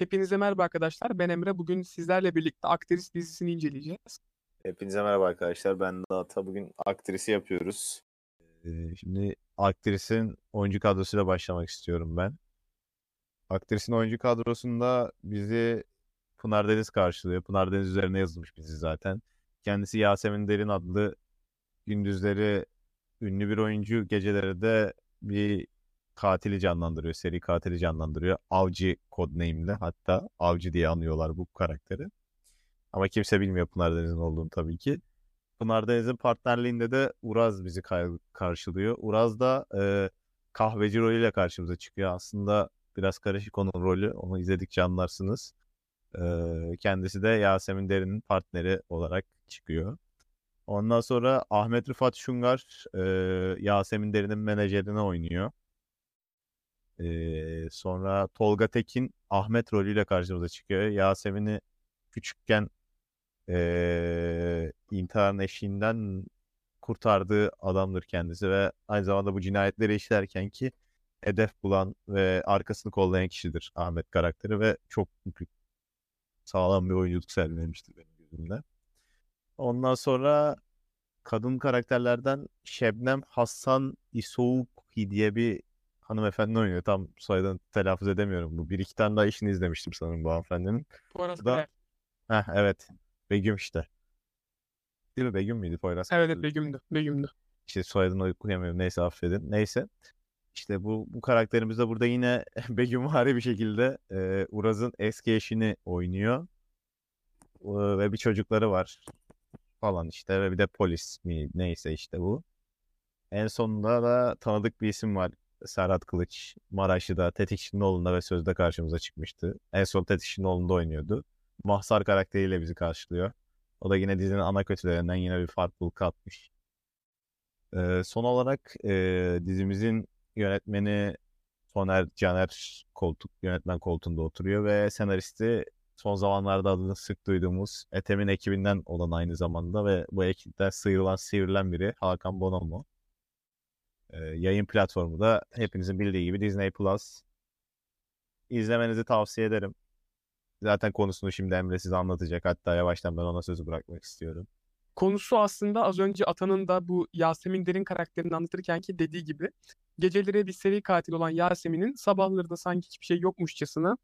Hepinize merhaba arkadaşlar. Ben Emre. Bugün sizlerle birlikte Aktris dizisini inceleyeceğiz. Hepinize merhaba arkadaşlar. Ben de Ata. Bugün aktrisi yapıyoruz. Ee, Şimdi aktrisin oyuncu kadrosuyla başlamak istiyorum ben. Aktrisin oyuncu kadrosunda bizi Pınar Deniz karşılıyor. Pınar Deniz üzerine yazılmış bizi zaten. Kendisi Yasemin Derin adlı gündüzleri ünlü bir oyuncu, geceleri de bir katili canlandırıyor, seri katili canlandırıyor. Avcı codename'le hatta Avcı diye anıyorlar bu karakteri. Ama kimse bilmiyor Pınar Deniz'in olduğunu tabii ki. Pınar Deniz'in partnerliğinde de Uraz bizi karşılıyor. Uraz da e, kahveci rolüyle karşımıza çıkıyor. Aslında biraz karışık onun rolü. Onu izledikçe anlarsınız. E, kendisi de Yasemin Derin'in partneri olarak çıkıyor. Ondan sonra Ahmet Rıfat Şungar e, Yasemin Derin'in menajerini oynuyor. Sonra Tolga Tekin Ahmet rolüyle karşımıza çıkıyor. Yasemin'i küçükken e, intiharın eşiğinden kurtardığı adamdır kendisi ve aynı zamanda bu cinayetleri işlerken ki hedef bulan ve arkasını kollayan kişidir Ahmet karakteri ve çok sağlam bir oyunculuk sergilemiştir benim gözümde. Ondan sonra kadın karakterlerden Şebnem Hassan İsoukhi diye bir hanımefendi oynuyor. Tam soyadını telaffuz edemiyorum. Bu bir iki tane daha işini izlemiştim sanırım bu hanımefendinin. Poyraz Bu da- Kaya. Heh, evet. Begüm işte. Değil mi? Begüm müydü Poyraz? Evet, evet Begüm'dü. Begüm'dü. İşte soyadını okuyamıyorum. Neyse affedin. Neyse. İşte bu bu karakterimiz de burada yine Begümvari bir şekilde e, Uraz'ın eski eşini oynuyor. E, ve bir çocukları var falan işte ve bir de polis mi neyse işte bu. En sonunda da tanıdık bir isim var. Serhat Kılıç. Maraşlı'da, Tetik Şinoğlu'nda ve Sözde karşımıza çıkmıştı. En son Tetik Şinoğlu'nda oynuyordu. Mahsar karakteriyle bizi karşılıyor. O da yine dizinin ana kötülerinden yine bir farklılık katmış. Ee, son olarak e, dizimizin yönetmeni Soner Caner koltuk yönetmen koltuğunda oturuyor ve senaristi son zamanlarda adını sık duyduğumuz Ethem'in ekibinden olan aynı zamanda ve bu ekipten sıyrılan sivrilen biri Hakan Bonomo. Yayın platformu da hepinizin bildiği gibi Disney Plus. İzlemenizi tavsiye ederim. Zaten konusunu şimdi Emre size anlatacak. Hatta yavaştan ben ona sözü bırakmak istiyorum. Konusu aslında az önce Atan'ın da bu Yasemin Derin karakterini anlatırken ki dediği gibi geceleri bir seri katil olan Yasemin'in sabahları da sanki hiçbir şey yokmuşçasına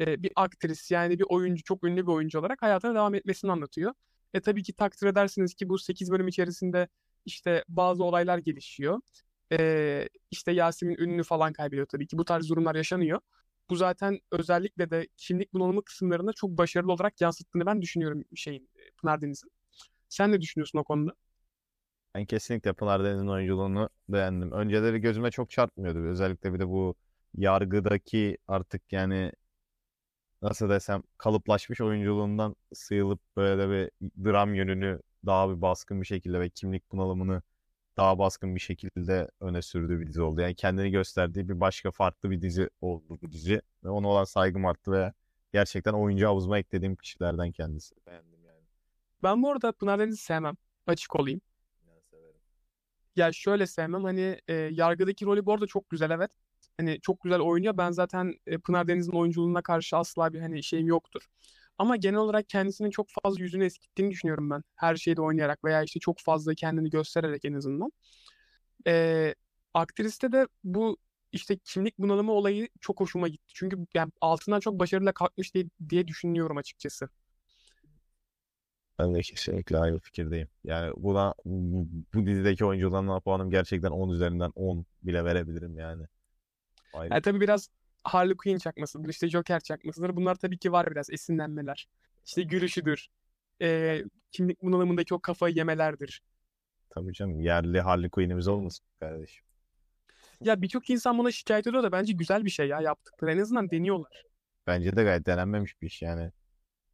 bir aktris yani bir oyuncu çok ünlü bir oyuncu olarak hayatına devam etmesini anlatıyor. E tabii ki takdir edersiniz ki bu 8 bölüm içerisinde işte bazı olaylar gelişiyor. E, işte Yasemin ününü falan kaybediyor tabii ki bu tarz durumlar yaşanıyor. Bu zaten özellikle de kimlik bunalımı kısımlarında çok başarılı olarak yansıttığını ben düşünüyorum şeyin Pınar Deniz'in. Sen ne düşünüyorsun o konuda? Ben kesinlikle Pınar Deniz'in oyunculuğunu beğendim. Önceleri gözüme çok çarpmıyordu. Özellikle bir de bu yargıdaki artık yani nasıl desem kalıplaşmış oyunculuğundan sıyrılıp böyle bir dram yönünü daha bir baskın bir şekilde ve kimlik bunalımını daha baskın bir şekilde öne sürdüğü bir dizi oldu. Yani kendini gösterdiği bir başka farklı bir dizi oldu bu dizi. Ve ona olan saygım arttı ve gerçekten oyuncu havuzuma eklediğim kişilerden kendisi. Beğendim yani. Ben bu arada Pınar Deniz'i sevmem. Açık olayım. Ben severim. Ya şöyle sevmem hani e, yargıdaki rolü bu arada çok güzel evet. Hani çok güzel oynuyor. Ben zaten e, Pınar Deniz'in oyunculuğuna karşı asla bir hani şeyim yoktur. Ama genel olarak kendisinin çok fazla yüzünü eskittiğini düşünüyorum ben. Her şeyde oynayarak veya işte çok fazla kendini göstererek en azından. E, aktriste de bu işte kimlik bunalımı olayı çok hoşuma gitti. Çünkü yani altından çok başarıyla kalkmış diye, diye düşünüyorum açıkçası. Ben de kesinlikle aynı fikirdeyim. Yani buna bu, bu dizideki oyuncularına puanım gerçekten 10 üzerinden 10 bile verebilirim yani. Ayrı. Yani tabii biraz Harley Quinn çakmasıdır, işte Joker çakmasıdır. Bunlar tabii ki var biraz esinlenmeler. İşte gülüşüdür. Ee, kimlik bunalımındaki o kafayı yemelerdir. Tabii canım yerli Harley Quinn'imiz olmasın kardeşim. Ya birçok insan buna şikayet ediyor da bence güzel bir şey ya yaptıkları. En azından deniyorlar. Bence de gayet denenmemiş bir iş yani.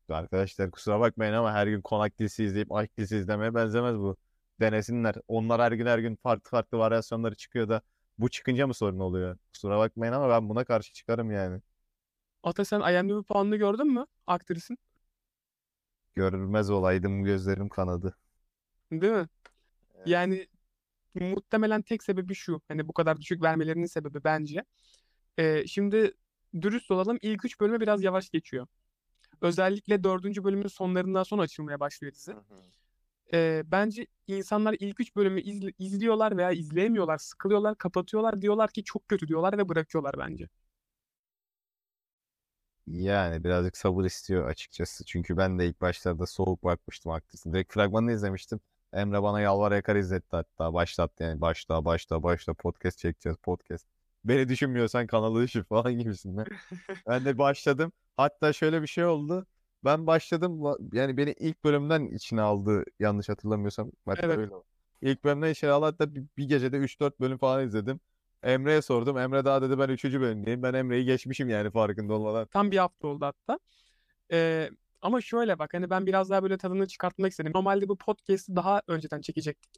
Arkadaşlar kusura bakmayın ama her gün konak dizisi izleyip aşk dizisi izlemeye benzemez bu. Denesinler. Onlar her gün her gün farklı farklı varyasyonları çıkıyor da bu çıkınca mı sorun oluyor? Kusura bakmayın ama ben buna karşı çıkarım yani. Ata sen IMDb puanını gördün mü aktrisin? Görülmez olaydım gözlerim kanadı. Değil mi? Evet. Yani muhtemelen tek sebebi şu. Hani bu kadar düşük vermelerinin sebebi bence. Ee, şimdi dürüst olalım ilk üç bölüme biraz yavaş geçiyor. Özellikle dördüncü bölümün sonlarından sonra açılmaya başlıyor dizi. Ee, bence insanlar ilk üç bölümü izle- izliyorlar veya izleyemiyorlar, sıkılıyorlar, kapatıyorlar, diyorlar ki çok kötü diyorlar ve bırakıyorlar bence. Yani birazcık sabır istiyor açıkçası. Çünkü ben de ilk başlarda soğuk bakmıştım haklısın. Direkt fragmanını izlemiştim. Emre bana yalvar yakar izletti hatta. Başlattı yani başla başla başla podcast çekeceğiz podcast. Beni düşünmüyorsan kanalı düşür falan gibisinden. Ben de başladım. Hatta şöyle bir şey oldu. Ben başladım yani beni ilk bölümden içine aldı yanlış hatırlamıyorsam. Hatta Evet. öyle. İlk bölümden içine aldı hatta bir, bir gecede 3-4 bölüm falan izledim. Emre'ye sordum. Emre daha dedi ben 3. bölümdeyim. Ben Emre'yi geçmişim yani farkında olmadan. Tam bir hafta oldu hatta. Ee, ama şöyle bak hani ben biraz daha böyle tadını çıkartmak istedim. Normalde bu podcast'i daha önceden çekecektik.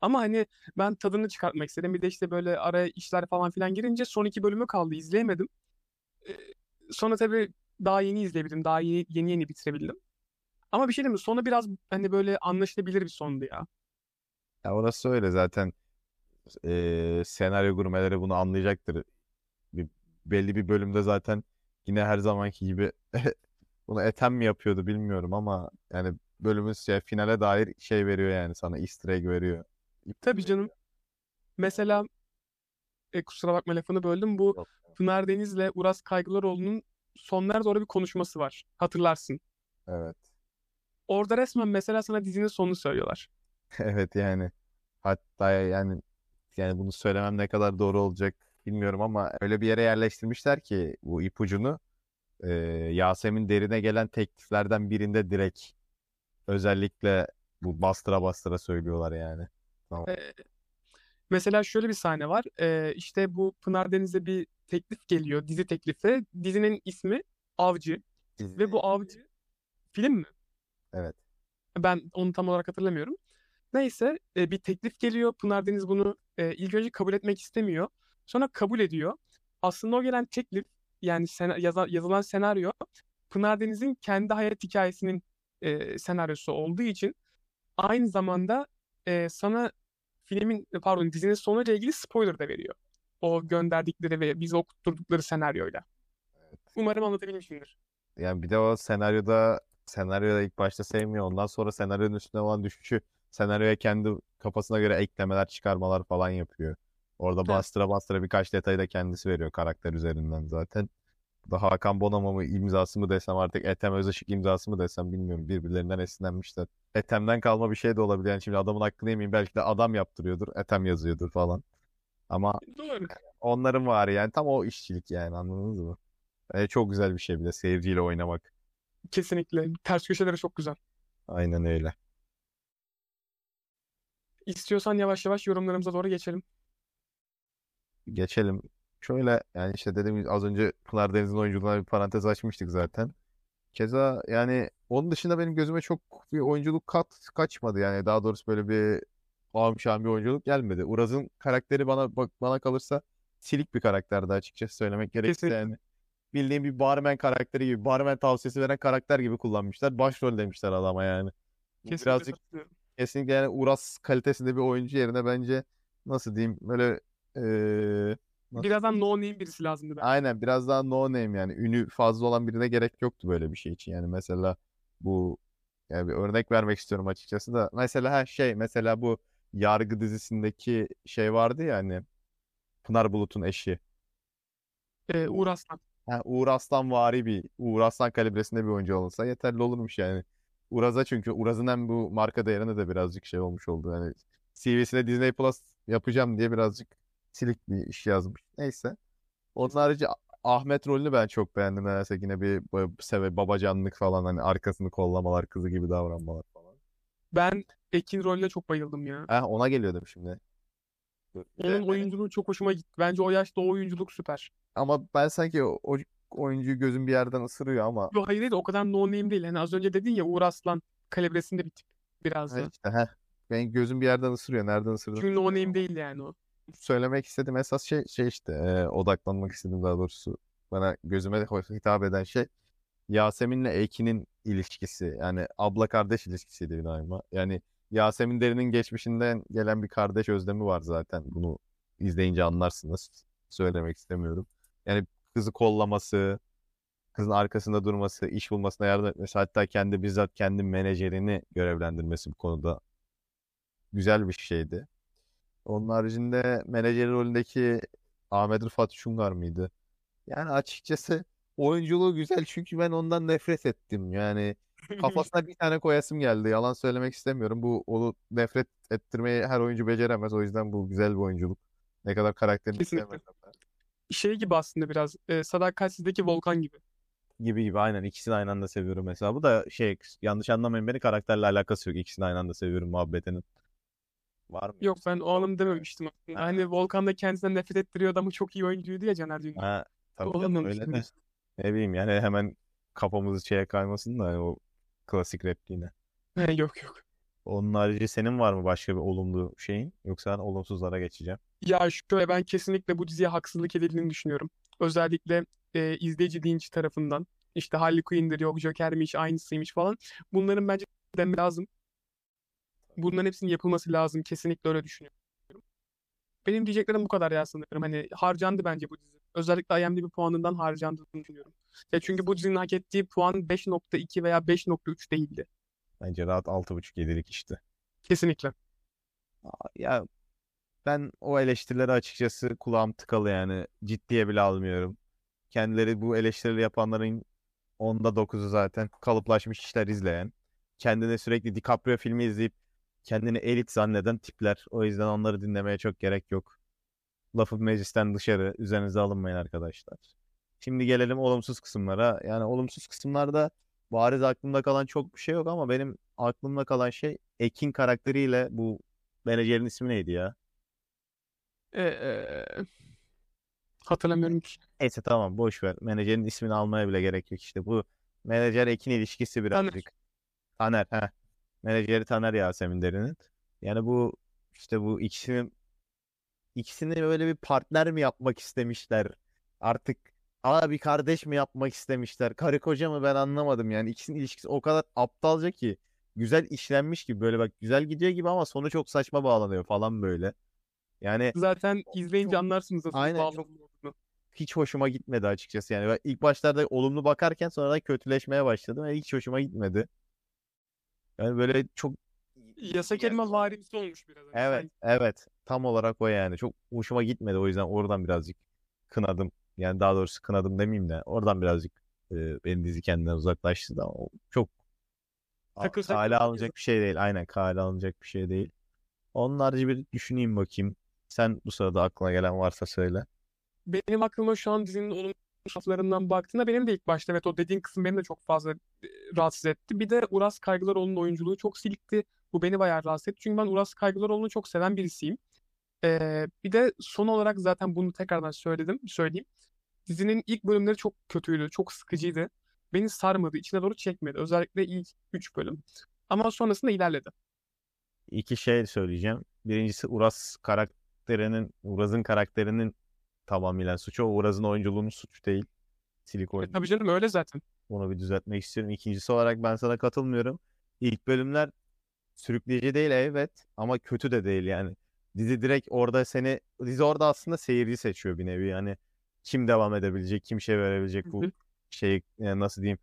Ama hani ben tadını çıkartmak istedim. Bir de işte böyle araya işler falan filan girince son iki bölümü kaldı. izleyemedim. Ee, sonra tabii daha yeni izleyebildim. Daha yeni yeni, yeni bitirebildim. Ama bir şey diyeyim mi? Sonu biraz hani böyle anlaşılabilir bir sondu ya. Ya orası öyle zaten eee, senaryo gurmeleri bunu anlayacaktır. Bir, belli bir bölümde zaten yine her zamanki gibi bunu Ethem mi yapıyordu bilmiyorum ama yani bölümün şey, finale dair şey veriyor yani sana easter egg veriyor. Tabii canım. Mesela e, kusura bakma lafını böldüm. Bu. Pınar Deniz'le Uras Kaygılaroğlu'nun sonlara doğru bir konuşması var. Hatırlarsın. Evet. Orada resmen mesela sana dizinin sonunu söylüyorlar. Evet yani hatta yani yani bunu söylemem ne kadar doğru olacak bilmiyorum ama öyle bir yere yerleştirmişler ki bu ipucunu eee, Yasemin Derin'e gelen tekliflerden birinde direkt özellikle bu bastıra bastıra söylüyorlar yani. Tamam. Ee, mesela şöyle bir sahne var. Ee, işte bu Pınar Deniz'e bir teklif geliyor. Dizi teklifi. Dizinin ismi Avcı. Ve bu Avcı film mi? Evet. Ben onu tam olarak hatırlamıyorum. Neyse e, bir teklif geliyor. Pınar Deniz bunu e, ilk önce kabul etmek istemiyor. Sonra kabul ediyor. Aslında o gelen teklif yani sena- yaza- yazılan senaryo Pınar Deniz'in kendi hayat hikayesinin e, senaryosu olduğu için aynı zamanda e, sana filmin pardon dizinin sonuyla ilgili spoiler da veriyor. O gönderdikleri ve bize okutturdukları senaryoyla. Evet. Umarım anlatabilmişimdir. Yani bir de o senaryoda senaryoda ilk başta sevmiyor. Ondan sonra senaryonun üstüne olan düşüşü senaryoya kendi kafasına göre eklemeler, çıkarmalar falan yapıyor. Orada Evet. bastıra bastıra birkaç detayı da kendisi veriyor karakter üzerinden zaten. Da Hakan Bonomo mu imzası mı desem artık Ethem Özışık imzası mı desem bilmiyorum. Birbirlerinden esinlenmişler. Ethem'den kalma bir şey de olabilir. Yani şimdi adamın hakkını yemeyeyim. Belki de adam yaptırıyordur. Ethem yazıyordur falan. Ama Doğru. onların var yani tam o işçilik yani anladınız mı? E, çok güzel bir şey bir de seyirciyle oynamak. Kesinlikle. Ters köşeleri çok güzel. Aynen öyle. İstiyorsan yavaş yavaş yorumlarımıza doğru geçelim. Geçelim. Şöyle yani işte dediğim gibi az önce Pınar Deniz'in oyunculuğuna bir parantez açmıştık zaten. Keza yani onun dışında benim gözüme çok bir oyunculuk kat kaçmadı yani daha doğrusu böyle bir ağım bir oyunculuk gelmedi. Uraz'ın karakteri bana bak bana kalırsa silik bir karakterdi açıkçası söylemek gerekirse yani. Bildiğim bir barmen karakteri gibi, barmen tavsiyesi veren karakter gibi kullanmışlar. Başrol demişler adama yani. Kesinlikle birazcık kesinlikle yani Uras kalitesinde bir oyuncu yerine bence nasıl diyeyim böyle eee nasıl Birazdan no name birisi lazımdı ben. Aynen biraz daha no name yani ünü fazla olan birine gerek yoktu böyle bir şey için. Yani mesela bu yani bir örnek vermek istiyorum açıkçası da mesela ha şey mesela bu Yargı dizisindeki şey vardı ya hani Pınar Bulut'un eşi. Ee, Uğur Aslan. Ha, Uğur Aslanvari bir Uğur Aslan kalibresinde bir oyuncu olursa yeterli olurmuş yani. Uraz'a çünkü Uraz'ın hem bu marka değerine de birazcık şey olmuş oldu. Yani CV'sine Disney Plus yapacağım diye birazcık silik bir iş yazmış. Neyse. Onun harici Ahmet rolünü ben çok beğendim. Nedense yine bir seve babacanlık falan hani arkasını kollamalar kızı gibi davranmalar falan. Ben Ekin rolüne çok bayıldım ya. Ha ona geliyordum şimdi. Onun oyunculuğu çok hoşuma gitti. Bence o yaşta o oyunculuk süper. Ama ben sanki o, o oyuncuyu gözüm bir yerden ısırıyor ama Yo hayır değil o kadar no name değil. Hani az önce dedin ya Uğur Aslan kalibresinde bir tip biraz ha da. işte ha benim gözüm bir yerden ısırıyor. Nereden ısırdığını Çünkü no name değil yani o. söylemek istediğim esas şey şey işte e, odaklanmak istediğim daha doğrusu bana gözüme hitap eden şey Yasemin'le Ekin'in ilişkisi yani abla kardeş ilişkisiydi daima. Yani Yasemin Derin'in geçmişinden gelen bir kardeş özlemi var zaten. Bunu izleyince anlarsınız. Söylemek istemiyorum. Yani kızı kollaması, kızın arkasında durması, iş bulmasına yardım etmesi, hatta kendi bizzat kendi menajerini görevlendirmesi bu konuda güzel bir şeydi. Onun haricinde menajeri rolündeki Ahmet Rıfat Şungar mıydı? Yani açıkçası oyunculuğu güzel çünkü ben ondan nefret ettim. Yani kafasına bir tane koyasım geldi. Yalan söylemek istemiyorum. Bu onu nefret ettirmeyi her oyuncu beceremez. O yüzden bu güzel bir oyunculuk. Ne kadar karakterini de. Şey gibi aslında biraz e, Sadakatsiz'deki Volkan gibi. Gibi gibi aynen ikisini aynı anda seviyorum mesela. Bu da şey yanlış anlamayın beni karakterle alakası yok. İkisini aynı anda seviyorum muhabbetinin. Var mı? Yok ben o anlamda dememiştim aslında. Hani Volkan da kendisinden nefret ettiriyordu ama çok iyi oyuncuydu ya Caner Dündar. Ha, tabii canım öyle de. Ne bileyim yani hemen kafamızı şeye kaymasın da hani o klasik repliğine. He, yok yok. Onun harici senin var mı başka bir olumlu şeyin? Yoksa ben olumsuzlara geçeceğim. Ya şöyle ben kesinlikle bu diziye haksızlık edildiğini düşünüyorum. Özellikle e, izleyici linç tarafından. İşte Harley Quinn'dir yok Joker'miş aynısıymış falan. Bunların bence denme lazım. Bunların hepsinin yapılması lazım. Kesinlikle öyle düşünüyorum. Benim diyeceklerim bu kadar ya sanırım. Hani harcandı bence bu dizi. Özellikle IMDb puanından harcandığını düşünüyorum. Ya çünkü bu dizinin hak ettiği puan 5.2 veya 5.3 değildi. Bence rahat 6.5-7'lik işte. Kesinlikle. Ya ben o eleştirileri açıkçası kulağım tıkalı yani. Ciddiye bile almıyorum. Kendileri bu eleştirileri yapanların onda 9'u zaten kalıplaşmış işler izleyen. Kendine sürekli DiCaprio filmi izleyip kendini elit zanneden tipler. O yüzden onları dinlemeye çok gerek yok. Lafı meclisten dışarı. Üzerinize alınmayın arkadaşlar. Şimdi gelelim olumsuz kısımlara. Yani olumsuz kısımlarda bariz aklımda kalan çok bir şey yok ama benim aklımda kalan şey Ekin karakteriyle bu menajerin ismi neydi ya? Ee, e, hatırlamıyorum ki. Neyse tamam boş ver. Menajerin ismini almaya bile gerek yok işte. Bu menajer Ekin ilişkisi birazcık. Taner. Taner. Menajeri Taner Yasemin Derin'in. Yani bu işte bu ikisinin ikisini böyle bir partner mi yapmak istemişler? Artık abi kardeş mi yapmak istemişler? Karı koca mı ben anlamadım yani. İkisinin ilişkisi o kadar aptalca ki güzel işlenmiş gibi böyle bak güzel gidiyor gibi ama sonu çok saçma bağlanıyor falan böyle. Yani Zaten izleyince çok- anlarsınız nasıl Aynen, çok- hiç hoşuma gitmedi açıkçası. Yani ben ilk başlarda olumlu bakarken sonradan kötüleşmeye başladım ve hiç hoşuma gitmedi. Yani böyle çok Yasak elma varimsi olmuş biraz. hani Evet, evet. Tam olarak o yani. Çok hoşuma gitmedi. O yüzden oradan birazcık kınadım. Yani daha doğrusu kınadım demeyeyim de oradan birazcık e, benim dizi kendinden uzaklaştı da o çok a- Takır takır kale alınacak bir şey değil. Aynen kale alınacak bir şey değil. Onun harici bir düşüneyim bakayım. Sen bu sırada aklına gelen varsa söyle. Benim aklıma şu an dizinin olumlu taraflarından baktığında benim de ilk başta evet o dediğin kısım beni de çok fazla e, rahatsız etti. Bir de Uras Kaygılaroğlu'nun oyunculuğu çok silikti. Bu beni bayağı rahatsız etti. Çünkü ben Uras Kaygılaroğlu'nu çok seven birisiyim. Ee, bir de son olarak zaten bunu tekrardan söyledim, söyleyeyim. Dizinin ilk bölümleri çok kötüydü, çok sıkıcıydı. Beni sarmadı, içine doğru çekmedi. Özellikle ilk 3 bölüm. Ama sonrasında ilerledi. İki şey söyleyeceğim. Birincisi Uras karakterinin, Uraz'ın karakterinin tamamıyla suçu. O Uraz'ın oyunculuğunun suçu değil. Silik E, tabii canım öyle zaten. Onu bir düzeltmek istiyorum. İkincisi olarak ben sana katılmıyorum. İlk bölümler sürükleyici değil evet ama kötü de değil yani. Dizi direkt orada seni dizi orada aslında seyirci seçiyor bir nevi yani. Kim devam edebilecek, kim şey verebilecek bu şey yani nasıl diyeyim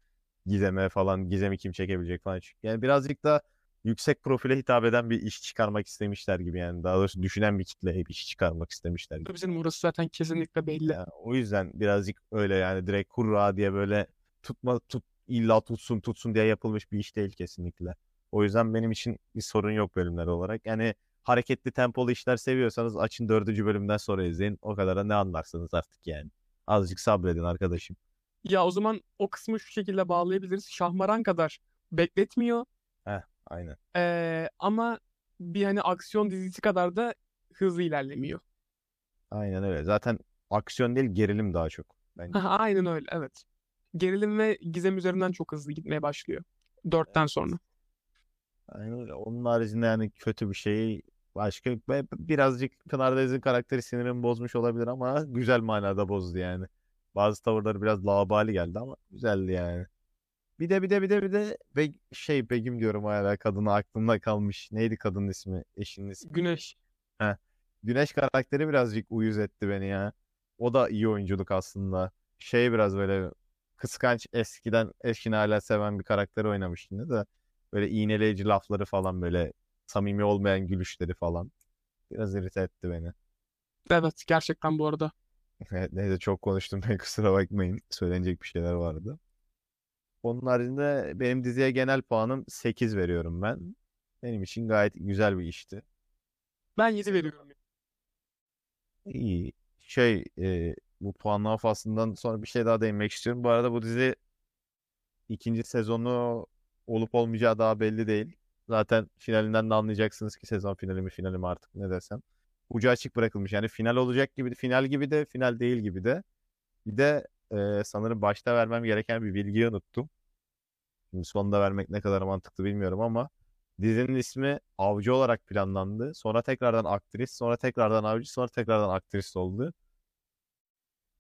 gizeme falan, gizemi kim çekebilecek falan. Yani birazcık da yüksek profile hitap eden bir iş çıkarmak istemişler gibi yani. Daha doğrusu düşünen bir kitleye bir iş çıkarmak istemişler gibi. Canım orası zaten kesinlikle belli. Ya, o yüzden birazcık öyle yani direkt hurra diye böyle tutma tut illa tutsun tutsun diye yapılmış bir iş değil kesinlikle. O yüzden benim için bir sorun yok bölümler olarak. Yani hareketli tempolu işler seviyorsanız açın dördüncü bölümden sonra izleyin. O kadar da ne anlarsınız artık yani. Azıcık sabredin arkadaşım. Ya o zaman o kısmı şu şekilde bağlayabiliriz. Şahmaran kadar bekletmiyor. Aynen. Ee, ama bir hani aksiyon dizisi kadar da hızlı ilerlemiyor. Aynen öyle. Zaten aksiyon değil gerilim daha çok. Bence. Aynen öyle evet. Gerilim ve gizem üzerinden çok hızlı gitmeye başlıyor. Dörtten sonra. Aynen öyle. Onun haricinde yani kötü bir şey başka birazcık Pınar Deniz'in karakteri sinirimi bozmuş olabilir ama güzel manada bozdu yani. Bazı tavırları biraz laubali geldi ama güzeldi yani. Bir de bir de bir de bir de Be şey Begüm diyorum hala kadını aklımda kalmış. Neydi kadının ismi? Eşinin ismi. Güneş. Güneş karakteri birazcık uyuz etti beni ya. O da iyi oyunculuk aslında. şey biraz böyle kıskanç eskiden eşini hala seven bir karakter oynamış yine de böyle iğneleyici lafları falan böyle samimi olmayan gülüşleri falan biraz irite etti beni. Evet gerçekten bu arada. Neyse çok konuştum ben kusura bakmayın. Söylenecek bir şeyler vardı. Onun haricinde benim diziye genel puanım 8 veriyorum ben. Benim için gayet güzel bir işti. Ben 7 veriyorum. İyi. Şey e, bu puanlama faslından sonra bir şey daha değinmek istiyorum. Bu arada bu dizi ikinci sezonu olup olmayacağı daha belli değil. Zaten finalinden de anlayacaksınız ki sezon finali mi finali mi artık ne desem. Ucu açık bırakılmış. Yani final olacak gibi, final gibi de, final değil gibi de. Bir de e, sanırım başta vermem gereken bir bilgiyi unuttum. Sonunda vermek ne kadar mantıklı bilmiyorum ama dizinin ismi Avcı olarak planlandı. Sonra tekrardan aktris, sonra tekrardan avcı, sonra tekrardan aktris oldu.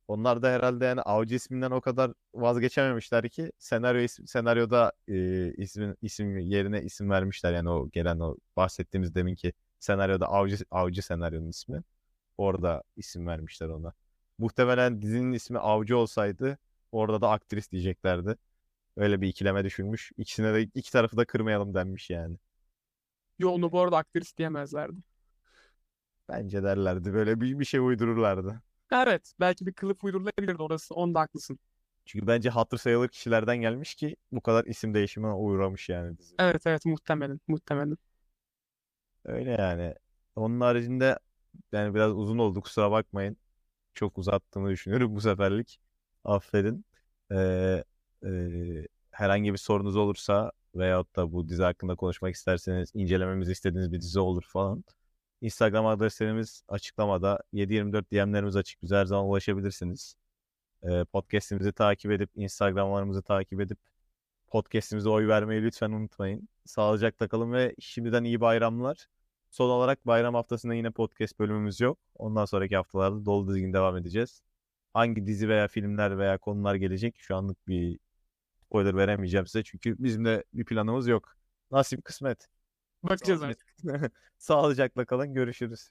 Onlar da herhalde yani avcı isminden o kadar vazgeçememişler ki senaryo is- senaryoda e, ismin isim yerine isim vermişler yani o gelen o bahsettiğimiz deminki senaryoda avcı avcı senaryonun ismi. Orada isim vermişler ona. Muhtemelen dizinin ismi Avcı olsaydı orada da aktris diyeceklerdi. Öyle bir ikileme düşünmüş. İkisine de iki tarafı da kırmayalım denmiş yani. Yo onu bu arada aktris diyemezlerdi. Bence derlerdi. Böyle bir, bir şey uydururlardı. Evet belki bir kılıf uydurulabilirdi orası. Onda haklısın. Çünkü bence hatır sayılır kişilerden gelmiş ki bu kadar isim değişimine uğramış yani dizi. Evet evet muhtemelen muhtemelen. Öyle yani. Onun haricinde yani biraz uzun oldu kusura bakmayın. Çok uzattığımı düşünüyorum bu seferlik. Affedin. Ee, herhangi bir sorunuz olursa veyahut da bu dizi hakkında konuşmak isterseniz incelememizi istediğiniz bir dizi olur falan. Instagram adreslerimiz açıklamada. 724 DM'lerimiz açık. Bize her zaman ulaşabilirsiniz. Podcast'imizi takip edip Instagram'larımızı takip edip podcast'imize oy vermeyi lütfen unutmayın. Sağlıcakla kalın ve şimdiden iyi bayramlar. Son olarak bayram haftasında yine podcast bölümümüz yok. Ondan sonraki haftalarda dolu dizgin devam edeceğiz. Hangi dizi veya filmler veya konular gelecek şu anlık bir spoiler veremeyeceğim size. Çünkü bizim de bir planımız yok. Nasip kısmet. Bakacağız artık. Sağlıcakla kalın. Görüşürüz.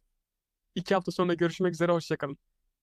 İki hafta sonra görüşmek üzere. Hoşçakalın.